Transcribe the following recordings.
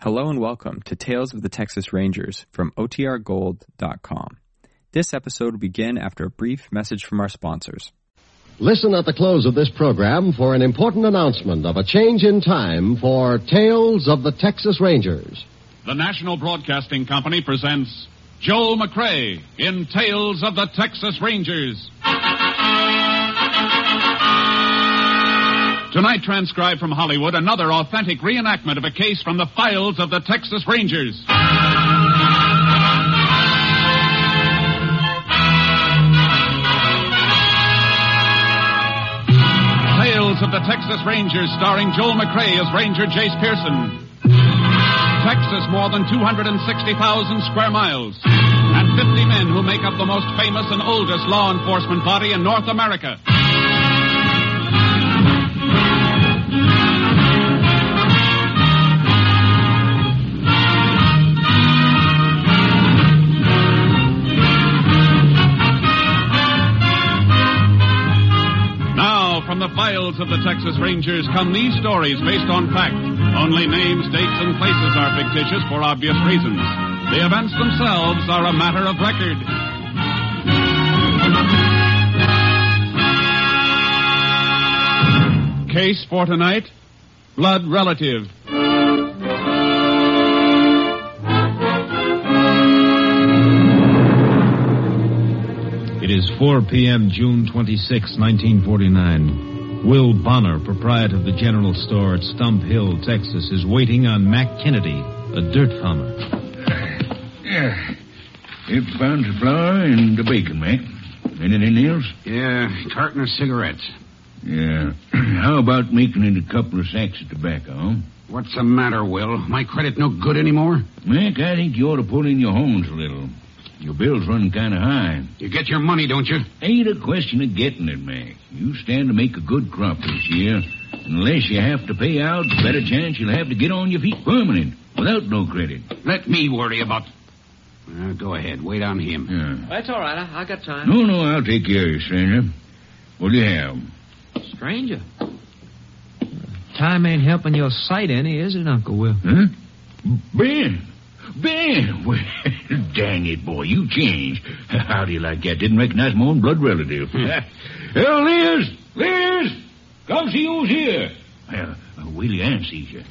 Hello and welcome to Tales of the Texas Rangers from OTRGold.com. This episode will begin after a brief message from our sponsors. Listen at the close of this program for an important announcement of a change in time for Tales of the Texas Rangers. The National Broadcasting Company presents Joel McCrea in Tales of the Texas Rangers. Tonight, transcribed from Hollywood, another authentic reenactment of a case from the files of the Texas Rangers. Tales of the Texas Rangers, starring Joel McCrea as Ranger Jace Pearson. Texas, more than 260,000 square miles, and 50 men who make up the most famous and oldest law enforcement body in North America. Texas Rangers come these stories based on fact. Only names, dates, and places are fictitious for obvious reasons. The events themselves are a matter of record. Case for tonight Blood Relative. It is 4 p.m., June 26, 1949. Will Bonner, proprietor of the general store at Stump Hill, Texas, is waiting on Mac Kennedy, a dirt farmer. Yeah. It found the flour and the bacon, Mac. Anything else? Yeah, carton of cigarettes. Yeah. How about making it a couple of sacks of tobacco, huh? What's the matter, Will? My credit no good anymore? Mac, I think you ought to pull in your horns a little. Your bill's running kind of high. You get your money, don't you? Ain't a question of getting it, Mac. You stand to make a good crop this year. Unless you have to pay out, the better chance you'll have to get on your feet permanent without no credit. Let me worry about. Uh, go ahead. Wait on him. Yeah. That's all right. I, I got time. No, no, I'll take care of you, stranger. What do you have? Stranger. Time ain't helping your sight any, is it, Uncle Will? Huh? Ben. Ben. Well, dang it, boy. You changed. How do you like that? Didn't recognize my own blood relative. oh, Liz. Liz. Come see who's here. Well, uh, Willie Ann sees you.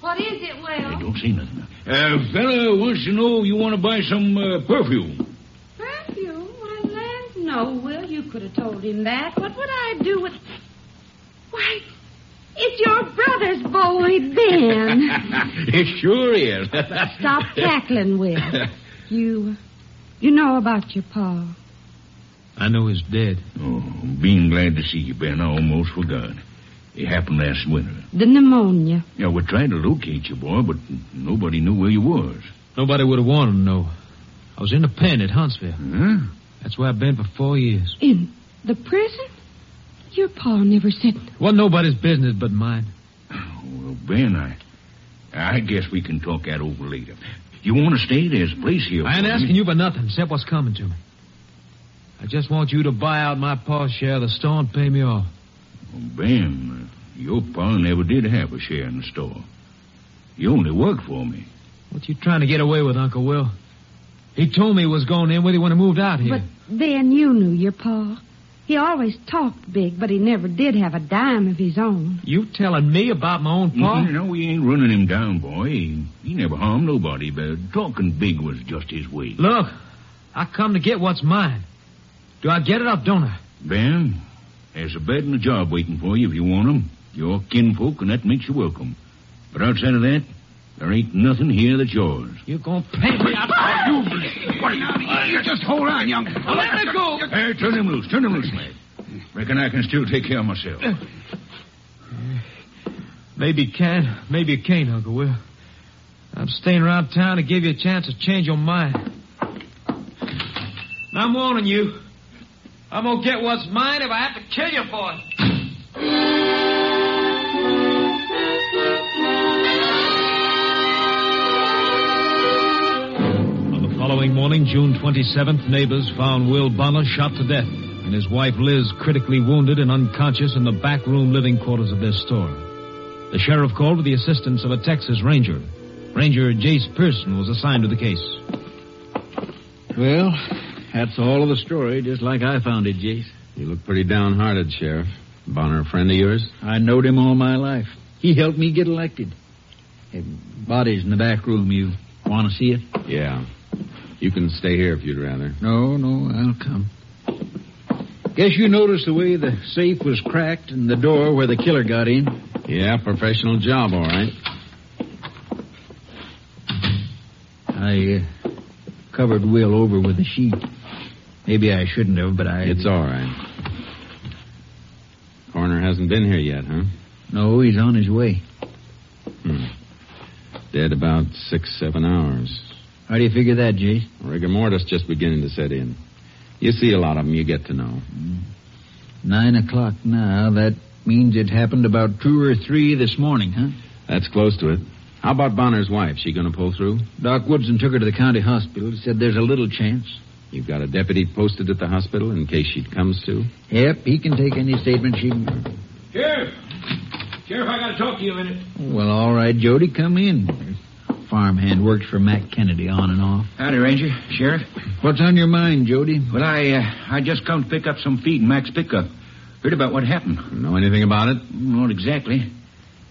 What is it, Hey, Will? don't say nothing. Uh, fella wants to know you want to buy some uh, perfume. Perfume? Why, land, no, Will. You could have told him that. What would I do with... Why, it's your brother's boy, Ben. it sure is. Stop cackling, Will. You... You know about your pa. I know he's dead. Oh, being glad to see you, Ben. I almost forgot. It happened last winter. The pneumonia. Yeah, we tried to locate you, boy, but nobody knew where you was. Nobody would have wanted to know. I was in the pen at Huntsville. Huh? That's where I've been for four years. In the prison? Your pa never said... Wasn't nobody's business but mine. Well, Ben, I, I guess we can talk that over later. You want to stay? There's a place here. I ain't for asking you for nothing except what's coming to me. I just want you to buy out my pa's share of the store and pay me off. Oh, Ben, uh, your pa never did have a share in the store. You only worked for me. What you trying to get away with, Uncle Will? He told me he was going in with you when he moved out here. But then you knew your pa. He always talked big, but he never did have a dime of his own. You telling me about my own pa? You know, we ain't running him down, boy. He, he never harmed nobody, but talking big was just his way. Look, I come to get what's mine. Do I get it or don't I? Ben, there's a bed and a job waiting for you if you want 'em. You're kinfolk, and that makes you welcome. But outside of that, there ain't nothing here that's yours. You're gonna pay me out. You just hold on, young. Let me go. Hey, turn him loose. Turn him loose, lad. Reckon I can still take care of myself. Uh, maybe you can, maybe you can't, Uncle Will. I'm staying around town to give you a chance to change your mind. And I'm warning you. I'm gonna get what's mine if I have to kill you for it. Following morning, June 27th, neighbors found Will Bonner shot to death and his wife Liz critically wounded and unconscious in the back room living quarters of their store. The sheriff called with the assistance of a Texas Ranger. Ranger Jace Pearson was assigned to the case. Well, that's all of the story, just like I found it, Jace. You look pretty downhearted, Sheriff. Bonner a friend of yours? I knowed him all my life. He helped me get elected. Hey, body's in the back room. You want to see it? Yeah. You can stay here if you'd rather. No, no, I'll come. Guess you noticed the way the safe was cracked and the door where the killer got in. Yeah, professional job, all right. I uh, covered Will over with a sheet. Maybe I shouldn't have, but I. It's all right. Coroner hasn't been here yet, huh? No, he's on his way. Hmm. Dead about six, seven hours. How do you figure that, Jace? Rigor mortis just beginning to set in. You see a lot of them, you get to know. Mm-hmm. Nine o'clock now. That means it happened about two or three this morning, huh? That's close to it. How about Bonner's wife? She gonna pull through? Doc Woodson took her to the county hospital. Said there's a little chance. You've got a deputy posted at the hospital in case she comes to? Yep, he can take any statement she. Sheriff! Sheriff, I gotta talk to you a minute. Well, all right, Jody, come in. Farmhand works for Mac Kennedy on and off. Howdy, Ranger. Sheriff. What's on your mind, Jody? Well, I uh, I just come to pick up some feed in Mac's pickup. Heard about what happened. Know anything about it? Not exactly.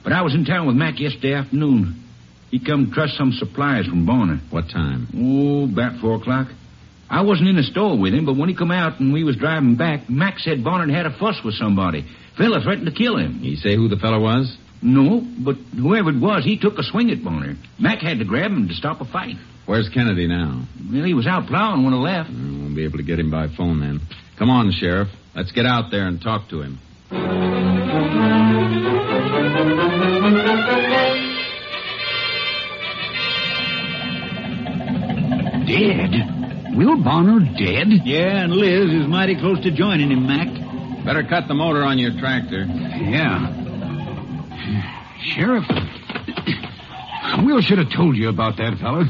But I was in town with Mac yesterday afternoon. He come to trust some supplies from Bonner. What time? Oh, about four o'clock. I wasn't in the store with him, but when he come out and we was driving back, Mac said Bonner had a fuss with somebody. Fella threatened to kill him. He say who the fellow was? No, but whoever it was, he took a swing at Bonner. Mac had to grab him to stop a fight. Where's Kennedy now? Well, he was out plowing when I left. I won't be able to get him by phone then. Come on, Sheriff. Let's get out there and talk to him. Dead? Will Bonner dead? Yeah, and Liz is mighty close to joining him, Mac. Better cut the motor on your tractor. Yeah. Sheriff, Will should have told you about that fella.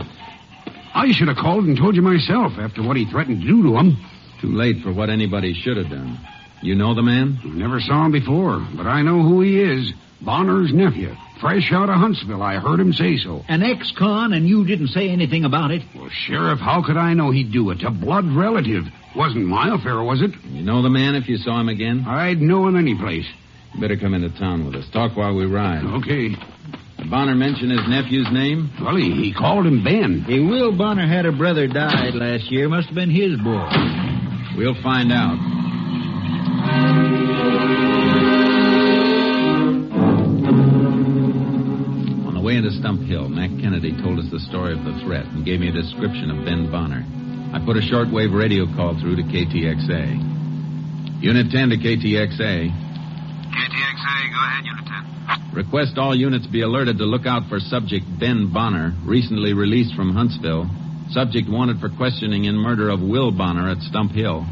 I should have called and told you myself after what he threatened to do to him. Too late for what anybody should have done. You know the man? Never saw him before, but I know who he is. Bonner's nephew. Fresh out of Huntsville. I heard him say so. An ex-con, and you didn't say anything about it? Well, Sheriff, how could I know he'd do it? A blood relative. Wasn't my affair, was it? You know the man if you saw him again? I'd know him any place. You better come into town with us. Talk while we ride. Okay. Did Bonner mention his nephew's name? Well, he, he called him Ben. Hey, Will Bonner had a brother died last year. Must have been his boy. We'll find out. On the way into Stump Hill, Mac Kennedy told us the story of the threat and gave me a description of Ben Bonner. I put a shortwave radio call through to KTXA. Unit 10 to KTXA. KTXA, go ahead, Unit 10. Request all units be alerted to look out for subject Ben Bonner, recently released from Huntsville. Subject wanted for questioning in murder of Will Bonner at Stump Hill.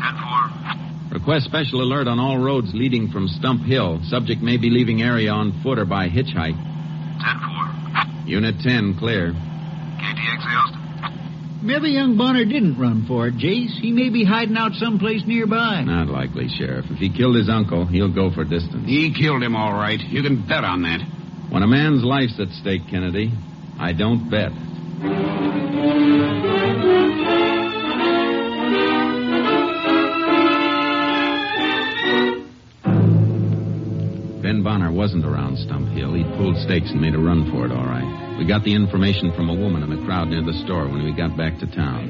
10-4. Request special alert on all roads leading from Stump Hill. Subject may be leaving area on foot or by hitchhike. 10-4. Unit 10, clear. KTXA, Austin. Maybe young Bonner didn't run for it, Jace. He may be hiding out someplace nearby. Not likely, Sheriff. If he killed his uncle, he'll go for distance. He killed him all right. You can bet on that. When a man's life's at stake, Kennedy, I don't bet. Ben Bonner wasn't around Stump Hill. He'd pulled stakes and made a run for it, all right. We got the information from a woman in the crowd near the store when we got back to town.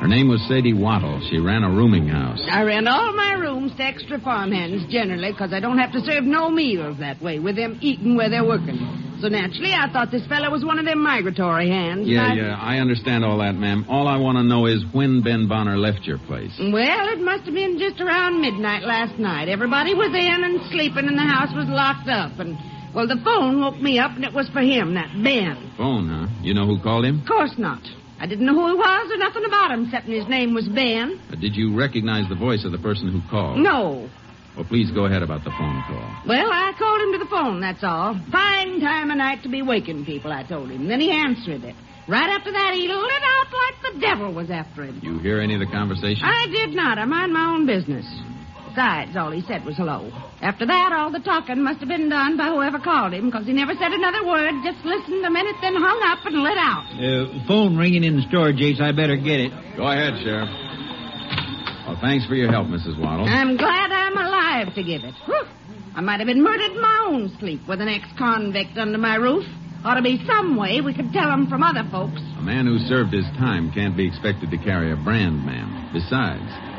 Her name was Sadie Waddle. She ran a rooming house. I rent all my rooms to extra farmhands generally because I don't have to serve no meals that way with them eating where they're working. So naturally, I thought this fella was one of them migratory hands. Yeah, I- yeah, I understand all that, ma'am. All I want to know is when Ben Bonner left your place. Well, it must have been just around midnight last night. Everybody was in and sleeping, and the house was locked up. And well, the phone woke me up, and it was for him, that Ben. Phone, huh? You know who called him? Of course not. I didn't know who he was or nothing about him, except his name was Ben. Uh, did you recognize the voice of the person who called? No. Well, please go ahead about the phone call. Well, I called him to the phone, that's all. Fine time of night to be waking people, I told him. Then he answered it. Right after that, he lit up like the devil was after him. You hear any of the conversation? I did not. I mind my own business. Besides, all he said was hello. After that, all the talking must have been done by whoever called him, because he never said another word, just listened a minute, then hung up and lit out. Uh, phone ringing in the store, Jace. I better get it. Go ahead, Sheriff. Well, thanks for your help, Mrs. Waddle. I'm glad I'm alive to give it. Whew. I might have been murdered in my own sleep with an ex-convict under my roof. Ought to be some way we could tell him from other folks. A man who served his time can't be expected to carry a brand ma'am. Besides,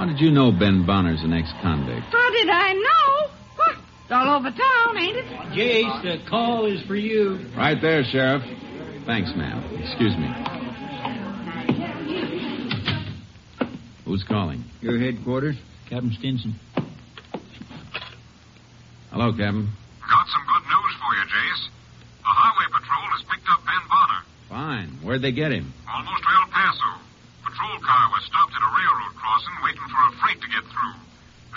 how did you know Ben Bonner's an ex-convict? How did I know? Huh. It's all over town, ain't it? Jace, the call is for you. Right there, Sheriff. Thanks, ma'am. Excuse me. Who's calling? Your headquarters, Captain Stinson. Hello, Captain. Got some good news for you, Jace. The Highway Patrol has picked up Ben Bonner. Fine. Where'd they get him? Almost to El Paso. Patrol car was stopped at a railroad crossing waiting for a freight to get through.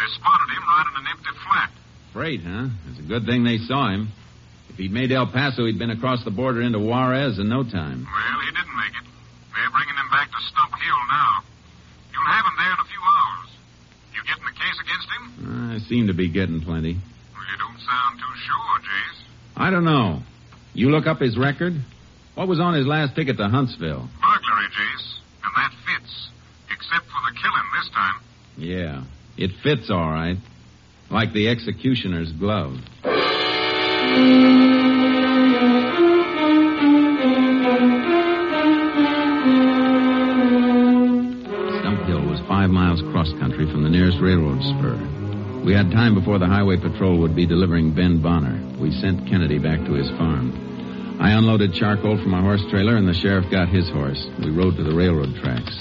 They spotted him riding an empty flat. Freight, huh? It's a good thing they saw him. If he'd made El Paso, he'd been across the border into Juarez in no time. Well, he didn't make it. They're bringing him back to Stump Hill now. You'll have him there in a few hours. You getting the case against him? I seem to be getting plenty. Well, you don't sound too sure, Jace. I don't know. You look up his record? What was on his last ticket to Huntsville? Burglary, Jace. And that fits. Except for the killing this time. Yeah, it fits all right. Like the executioner's glove. Stump Hill was five miles cross country from the nearest railroad spur. We had time before the highway patrol would be delivering Ben Bonner. We sent Kennedy back to his farm. I unloaded charcoal from my horse trailer, and the sheriff got his horse. We rode to the railroad tracks.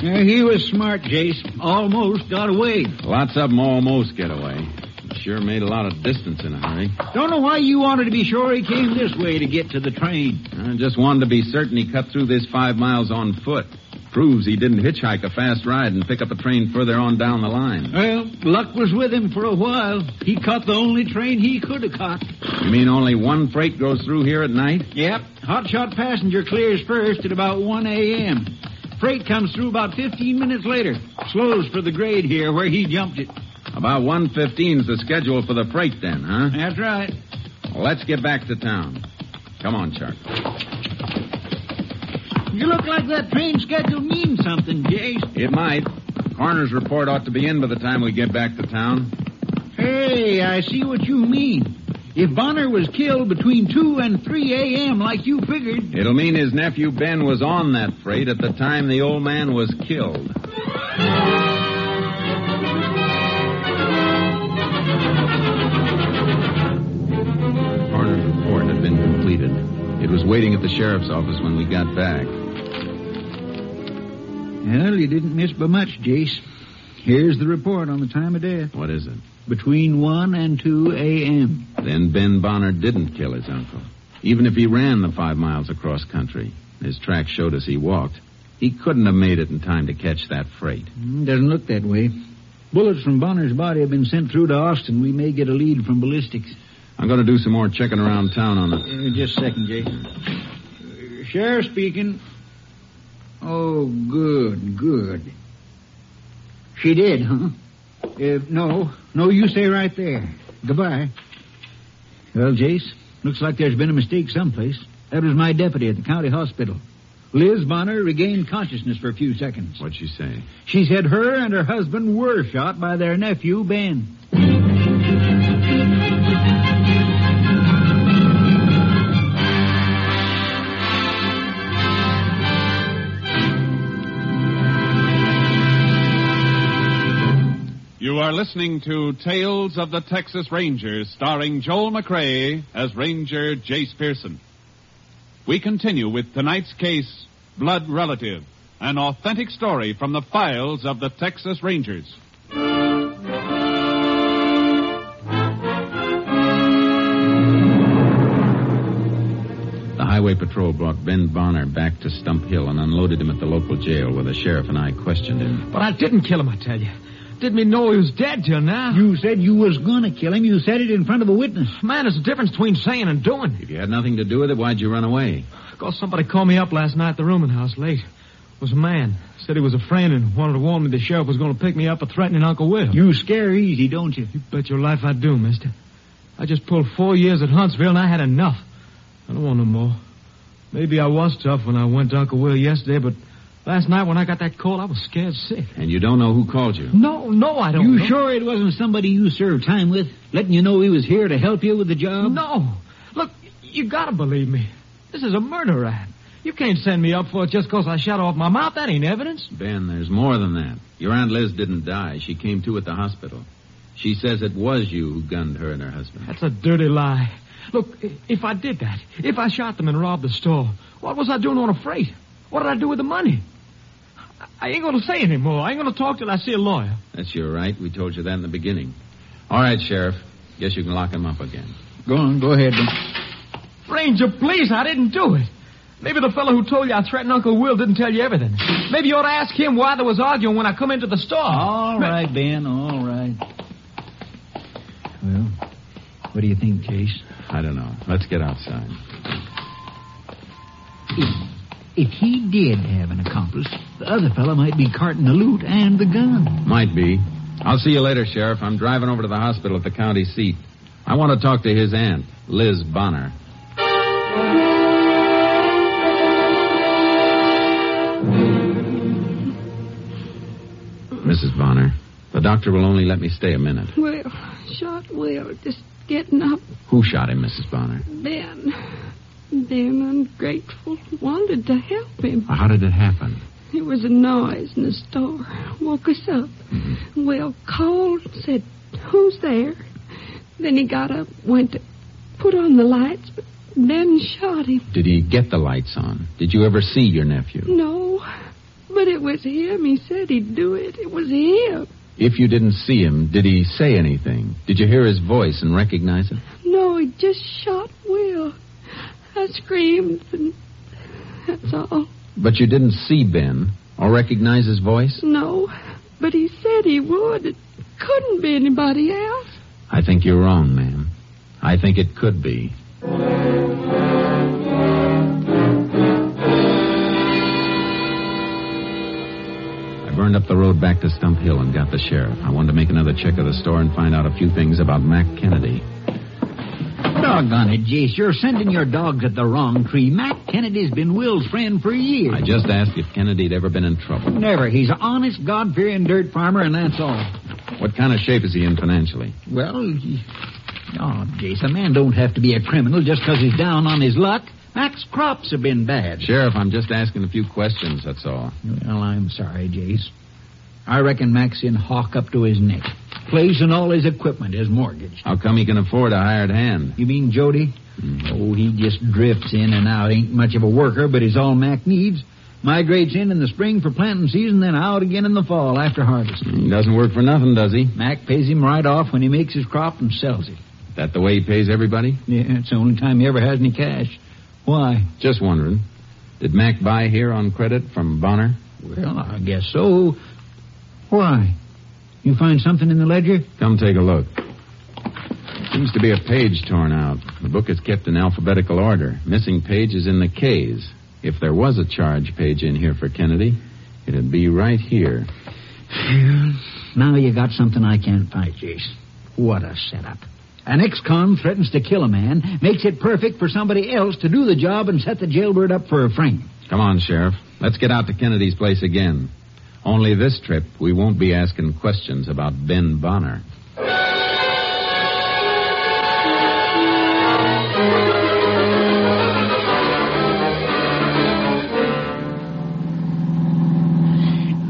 Yeah, he was smart, Jace. Almost got away. Lots of them almost get away. Sure made a lot of distance in a hurry. Don't know why you wanted to be sure he came this way to get to the train. I just wanted to be certain he cut through this five miles on foot. Proves he didn't hitchhike a fast ride and pick up a train further on down the line. Well, luck was with him for a while. He caught the only train he could have caught. You mean only one freight goes through here at night? Yep. Hotshot passenger clears first at about 1 a.m. Freight comes through about 15 minutes later. Slows for the grade here where he jumped it. About 1.15's the schedule for the freight then, huh? That's right. Well, let's get back to town. Come on, Chuck. You look like that train schedule means something, Jace. It might. Coroner's report ought to be in by the time we get back to town. Hey, I see what you mean. If Bonner was killed between 2 and 3 a.m., like you figured. It'll mean his nephew Ben was on that freight at the time the old man was killed. The report had been completed. It was waiting at the sheriff's office when we got back. Well, you didn't miss by much, Jace. Here's the report on the time of death. What is it? Between 1 and 2 a.m. Then Ben Bonner didn't kill his uncle. Even if he ran the five miles across country, his tracks showed us he walked. He couldn't have made it in time to catch that freight. Mm, Doesn't look that way. Bullets from Bonner's body have been sent through to Austin. We may get a lead from ballistics. I'm going to do some more checking around town on the. Uh, just a second, Jay. Uh, Sheriff speaking. Oh, good, good. She did, huh? Uh, no, no, you stay right there. Goodbye. Well, Jace, looks like there's been a mistake someplace. That was my deputy at the county hospital. Liz Bonner regained consciousness for a few seconds. What'd she say? She said her and her husband were shot by their nephew, Ben. Listening to Tales of the Texas Rangers, starring Joel McCrea as Ranger Jace Pearson. We continue with tonight's case, Blood Relative, an authentic story from the files of the Texas Rangers. The highway patrol brought Ben Bonner back to Stump Hill and unloaded him at the local jail where the sheriff and I questioned him. But I didn't kill him, I tell you. Didn't even know he was dead till now. You said you was gonna kill him. You said it in front of a witness. Man, there's a difference between saying and doing. If you had nothing to do with it, why'd you run away? Because somebody called me up last night at the rooming house late. was a man. Said he was a friend and wanted to warn me the sheriff was going to pick me up for threatening Uncle Will. You scare easy, don't you? You bet your life I do, mister. I just pulled four years at Huntsville and I had enough. I don't want no more. Maybe I was tough when I went to Uncle Will yesterday, but last night when I got that call, I was scared sick. And you don't know who called you? No, no, I don't You know. sure it wasn't somebody you served time with, letting you know he was here to help you with the job? No. Look, you gotta believe me. This is a murder rap. You can't send me up for it just 'cause I shut off my mouth. That ain't evidence. Ben, there's more than that. Your Aunt Liz didn't die. She came to at the hospital. She says it was you who gunned her and her husband. That's a dirty lie. Look, if I did that, if I shot them and robbed the store, what was I doing on a freight? What did I do with the money? I ain't gonna say anymore. I ain't gonna talk till I see a lawyer. That's your right. We told you that in the beginning. All right, Sheriff. Guess you can lock him up again. Go on, go ahead. then. Ranger, please, I didn't do it. Maybe the fellow who told you I threatened Uncle Will didn't tell you everything. Maybe you ought to ask him why there was arguing when I come into the store. All Ma- right, Ben, all right. Well, what do you think, Case? I don't know. Let's get outside. If, if he did have an accomplice, the other fellow might be carting the loot and the gun. Might be. I'll see you later, Sheriff. I'm driving over to the hospital at the county seat. I want to talk to his aunt, Liz Bonner. Mrs. Bonner, the doctor will only let me stay a minute. Well, shot Will, just getting up. Who shot him, Mrs. Bonner? Ben. Ben, ungrateful, wanted to help him. How did it happen? There was a noise in the store. Woke us up. Mm-hmm. Will called, said, Who's there? Then he got up, went to put on the lights, but Ben shot him. Did he get the lights on? Did you ever see your nephew? No, but it was him. He said he'd do it. It was him. If you didn't see him, did he say anything? Did you hear his voice and recognize it? No, he just shot Will. I screamed, and that's all. But you didn't see Ben or recognize his voice? No, but he said he would. It couldn't be anybody else. I think you're wrong, ma'am. I think it could be. I burned up the road back to Stump Hill and got the sheriff. I wanted to make another check of the store and find out a few things about Mac Kennedy. Doggone it, Jace. You're sending your dogs at the wrong tree. Mac Kennedy's been Will's friend for years. I just asked if Kennedy'd ever been in trouble. Never. He's an honest, God-fearing dirt farmer, and that's all. What kind of shape is he in financially? Well, he... Oh, Jace, a man don't have to be a criminal just 'cause he's down on his luck. Mac's crops have been bad. Sheriff, I'm just asking a few questions, that's all. Well, I'm sorry, Jace. I reckon Mac's in hawk up to his neck. Place and all his equipment is mortgaged. How come he can afford a hired hand? You mean Jody? Mm-hmm. Oh, he just drifts in and out. Ain't much of a worker, but he's all Mac needs. Migrates in in the spring for planting season, then out again in the fall after harvest. He doesn't work for nothing, does he? Mac pays him right off when he makes his crop and sells it. That the way he pays everybody? Yeah, it's the only time he ever has any cash. Why? Just wondering. Did Mac buy here on credit from Bonner? Well, I guess so. Why? You find something in the ledger? Come take a look. Seems to be a page torn out. The book is kept in alphabetical order. Missing page is in the K's. If there was a charge page in here for Kennedy, it'd be right here. Now you got something I can't fight, Jace. What a setup. An ex-con threatens to kill a man, makes it perfect for somebody else to do the job and set the jailbird up for a frame. Come on, Sheriff. Let's get out to Kennedy's place again. Only this trip, we won't be asking questions about Ben Bonner.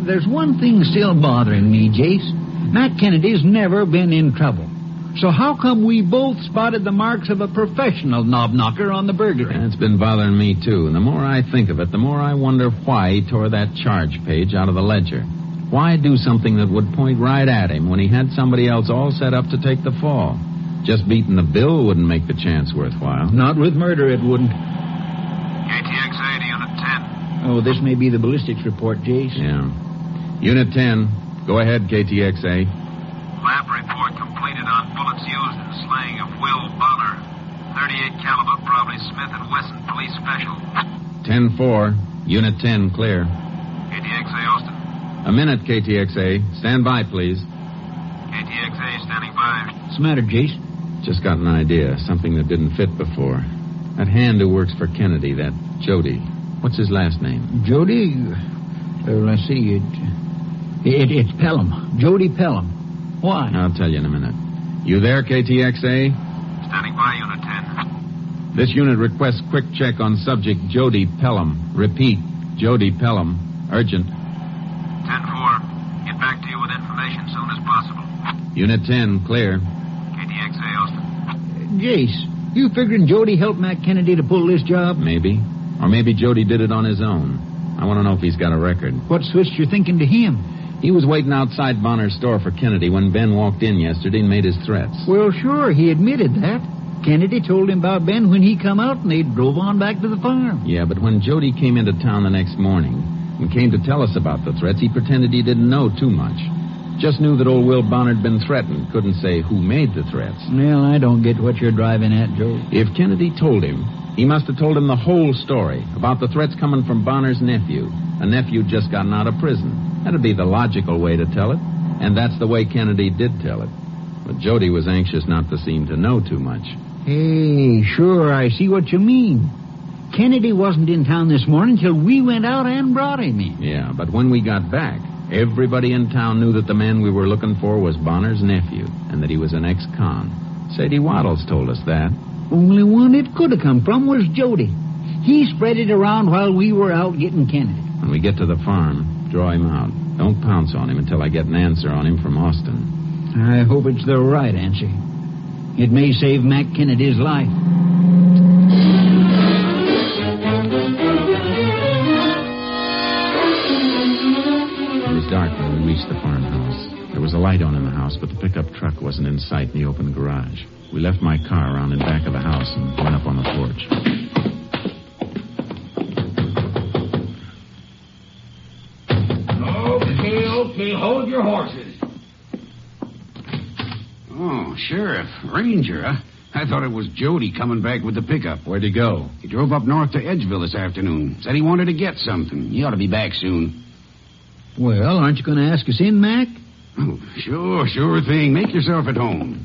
There's one thing still bothering me, Jace. Matt Kennedy's never been in trouble. So how come we both spotted the marks of a professional knob knocker on the burglary? That's been bothering me, too. And the more I think of it, the more I wonder why he tore that charge page out of the ledger. Why do something that would point right at him when he had somebody else all set up to take the fall? Just beating the bill wouldn't make the chance worthwhile. Not with murder, it wouldn't. KTXA to Unit 10. Oh, this may be the ballistics report, Jace. Yeah. Unit 10, go ahead, KTXA. Lab report completed on bullets used in slaying of Will Bonner. 38 caliber, probably Smith and Wesson Police Special. 10 4, Unit 10, clear. KTXA Austin. A minute, KTXA. Stand by, please. KTXA standing by. What's the matter, Jace? Just got an idea. Something that didn't fit before. That hand who works for Kennedy, that Jody. What's his last name? Jody? Uh, let's see. It, it, it's Pelham. Jody Pelham. Why? I'll tell you in a minute. You there, KTXA? Standing by, Unit 10. This unit requests quick check on subject Jody Pelham. Repeat, Jody Pelham. Urgent. 10 4. Get back to you with information as soon as possible. Unit 10, clear. KTXA, Austin. Jace, you figuring Jody helped Matt Kennedy to pull this job? Maybe. Or maybe Jody did it on his own. I want to know if he's got a record. What switched your thinking to him? He was waiting outside Bonner's store for Kennedy when Ben walked in yesterday and made his threats. Well, sure, he admitted that. Kennedy told him about Ben when he come out and they drove on back to the farm. Yeah, but when Jody came into town the next morning and came to tell us about the threats, he pretended he didn't know too much. Just knew that old Will Bonner had been threatened. Couldn't say who made the threats. Well, I don't get what you're driving at, Joe. If Kennedy told him, he must have told him the whole story about the threats coming from Bonner's nephew. A nephew just gotten out of prison. That'd be the logical way to tell it. And that's the way Kennedy did tell it. But Jody was anxious not to seem to know too much. Hey, sure, I see what you mean. Kennedy wasn't in town this morning till we went out and brought him in. Yeah, but when we got back, everybody in town knew that the man we were looking for was Bonner's nephew and that he was an ex-con. Sadie Waddles told us that. Only one it could have come from was Jody. He spread it around while we were out getting Kennedy. When we get to the farm, draw him out. Don't pounce on him until I get an answer on him from Austin. I hope it's the right answer. It may save Mac Kennedy's life. It was dark when we reached the farmhouse. There was a light on in the house, but the pickup truck wasn't in sight in the open garage. We left my car around in back of the house and went up on the porch. Okay, okay, hold your horses. Sheriff, Ranger, huh? I thought it was Jody coming back with the pickup. Where'd he go? He drove up north to Edgeville this afternoon. Said he wanted to get something. He ought to be back soon. Well, aren't you going to ask us in, Mac? Oh, sure, sure thing. Make yourself at home.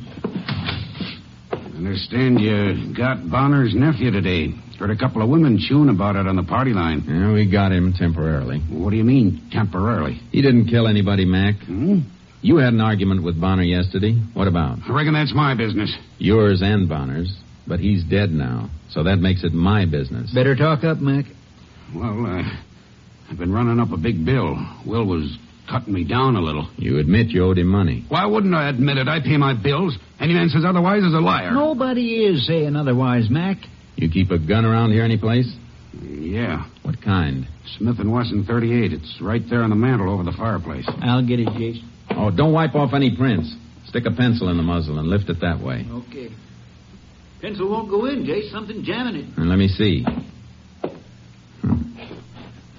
I Understand you got Bonner's nephew today. Heard a couple of women chewing about it on the party line. Yeah, we got him temporarily. What do you mean, temporarily? He didn't kill anybody, Mac. Hmm? You had an argument with Bonner yesterday. What about? I reckon that's my business. Yours and Bonner's. But he's dead now, so that makes it my business. Better talk up, Mac. Well, uh, I've been running up a big bill. Will was cutting me down a little. You admit you owed him money. Why wouldn't I admit it? I pay my bills. Any man says otherwise is a liar. Nobody is saying otherwise, Mac. You keep a gun around here anyplace? Yeah. What kind? Smith and Wesson 38. It's right there on the mantel over the fireplace. I'll get it, Jason. Oh, don't wipe off any prints. Stick a pencil in the muzzle and lift it that way. Okay. Pencil won't go in, Jay. Something jamming it. And let me see. Hmm.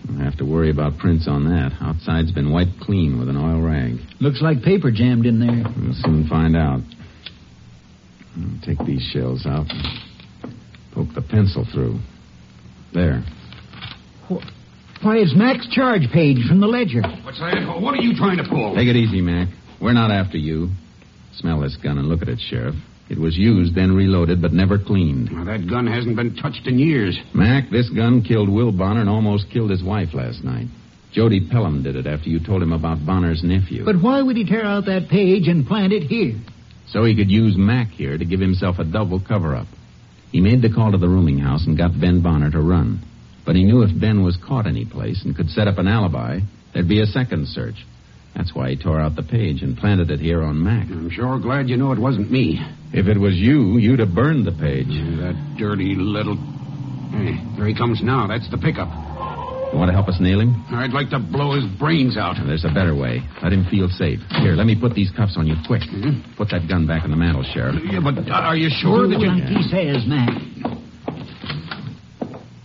Don't have to worry about prints on that. Outside's been wiped clean with an oil rag. Looks like paper jammed in there. We'll soon find out. I'll take these shells out and poke the pencil through. There. Why, it's Mac's charge page from the ledger. What's that? What are you trying to pull? Take it easy, Mac. We're not after you. Smell this gun and look at it, Sheriff. It was used, then reloaded, but never cleaned. Now, that gun hasn't been touched in years. Mac, this gun killed Will Bonner and almost killed his wife last night. Jody Pelham did it after you told him about Bonner's nephew. But why would he tear out that page and plant it here? So he could use Mac here to give himself a double cover up. He made the call to the rooming house and got Ben Bonner to run. But he knew if Ben was caught anyplace and could set up an alibi, there'd be a second search. That's why he tore out the page and planted it here on Mac. I'm sure glad you know it wasn't me. If it was you, you'd have burned the page. That dirty little. Hey, there he comes now. That's the pickup. You want to help us nail him? I'd like to blow his brains out. There's a better way. Let him feel safe. Here, let me put these cuffs on you quick. Mhm. Put that gun back in the mantel, Sheriff. Yeah, but uh, are you sure that you. Like he says, Mac.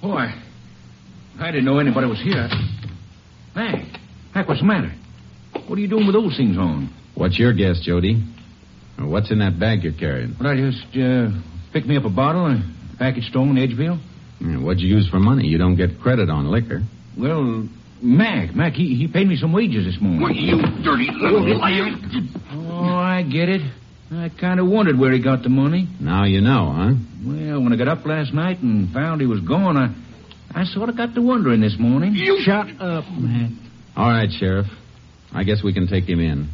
Boy, I didn't know anybody was here. Mac, Mac, what's the matter? What are you doing with those things on? What's your guess, Jody? Or what's in that bag you're carrying? Well, I just uh, picked me up a bottle and package stone in Edgeville. Yeah, What'd you use for money? You don't get credit on liquor. Well, Mac, Mac, he, he paid me some wages this morning. Well, you dirty little liar. Oh, I get it. I kind of wondered where he got the money. Now you know, huh? Well, when I got up last night and found he was gone, I, I sort of got to wondering this morning. You shut up, Mac. All right, Sheriff. I guess we can take him in.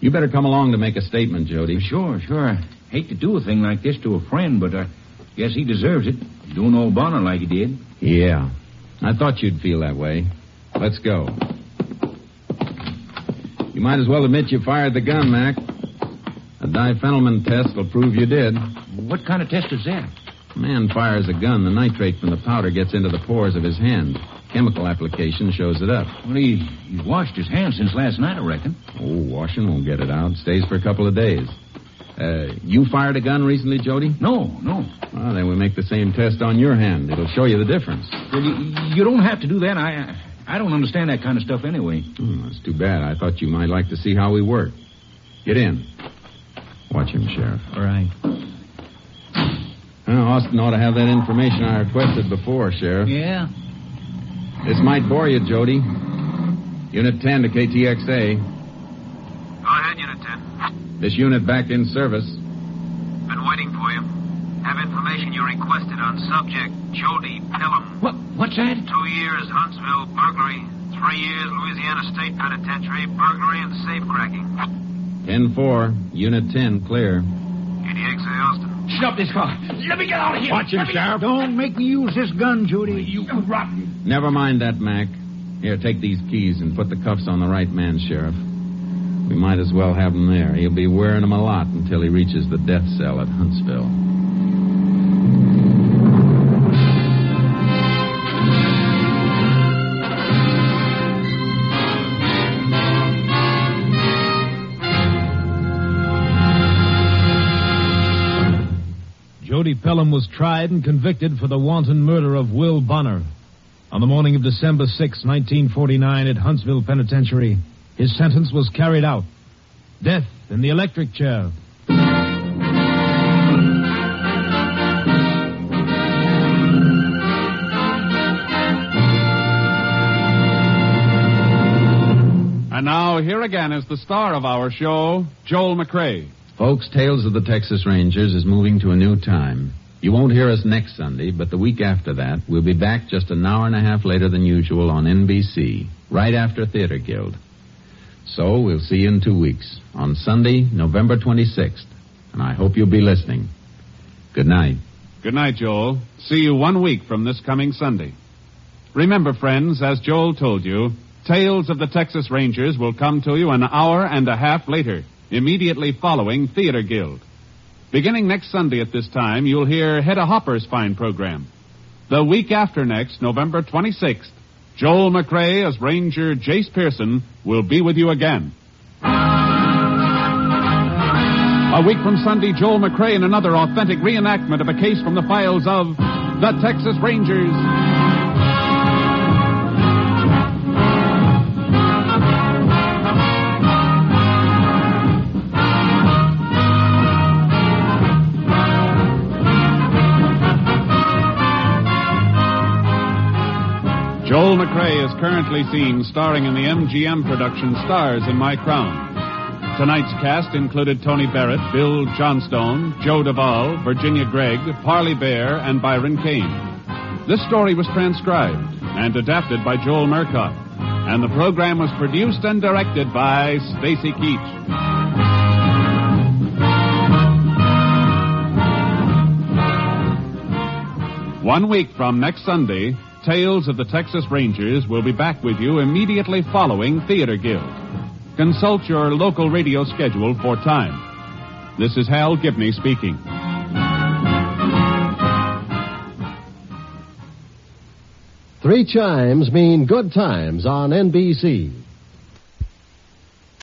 You better come along to make a statement, Jody. Sure, sure. I hate to do a thing like this to a friend, but I guess he deserves it. Doing old Bonner like he did. Yeah. I thought you'd feel that way. Let's go. You might as well admit you fired the gun, Mac. A diphenylamine test will prove you did. What kind of test is that? A man fires a gun, the nitrate from the powder gets into the pores of his hand. Chemical application shows it up. Well, he, he washed his hands since last night, I reckon. Oh, washing won't get it out. Stays for a couple of days. Uh, you fired a gun recently, Jody? No, no. Well, then we make the same test on your hand. It'll show you the difference. Well, you, you don't have to do that. I I don't understand that kind of stuff anyway. Hmm, that's too bad. I thought you might like to see how we work. Get in. Watch him, Sheriff. All right. Well, Austin ought to have that information I requested before, Sheriff. Yeah? This might bore you, Jody. Unit 10 to KTXA. Go ahead, Unit 10. This unit back in service. Been waiting for you. Have information you requested on subject Jody Pelham. What? What's that? Two years Huntsville burglary. Three years Louisiana State Penitentiary burglary and safe cracking. 10-4. Unit 10, clear. KTXA Austin. Stop this car. Let me get out of here. Watch him, Sheriff. Don't make me use this gun, Judy. You rotten. Never mind that, Mac. Here, take these keys and put the cuffs on the right man, Sheriff. We might as well have him there. He'll be wearing them a lot until he reaches the death cell at Huntsville. Was tried and convicted for the wanton murder of Will Bonner. On the morning of December 6, 1949, at Huntsville Penitentiary, his sentence was carried out. Death in the electric chair. And now, here again is the star of our show, Joel McCrea. Folks, Tales of the Texas Rangers is moving to a new time. You won't hear us next Sunday, but the week after that, we'll be back just an hour and a half later than usual on NBC, right after Theater Guild. So we'll see you in two weeks, on Sunday, November 26th. And I hope you'll be listening. Good night. Good night, Joel. See you one week from this coming Sunday. Remember, friends, as Joel told you, Tales of the Texas Rangers will come to you an hour and a half later, immediately following Theater Guild. Beginning next Sunday at this time, you'll hear Hedda Hopper's fine program. The week after next, November 26th, Joel McCrea as Ranger Jace Pearson will be with you again. A week from Sunday, Joel McCrea in another authentic reenactment of a case from the files of the Texas Rangers. Joel McCrea is currently seen starring in the MGM production Stars in My Crown. Tonight's cast included Tony Barrett, Bill Johnstone, Joe Du Val, Virginia Gregg, Parley Baer, and Byron Kane. This story was transcribed and adapted by Joel Murcott, and the program was produced and directed by Stacy Keach. One week from next Sunday, Tales of the Texas Rangers will be back with you immediately following Theater Guild. Consult your local radio schedule for time. This is Hal Gibney speaking. Three chimes mean good times on NBC.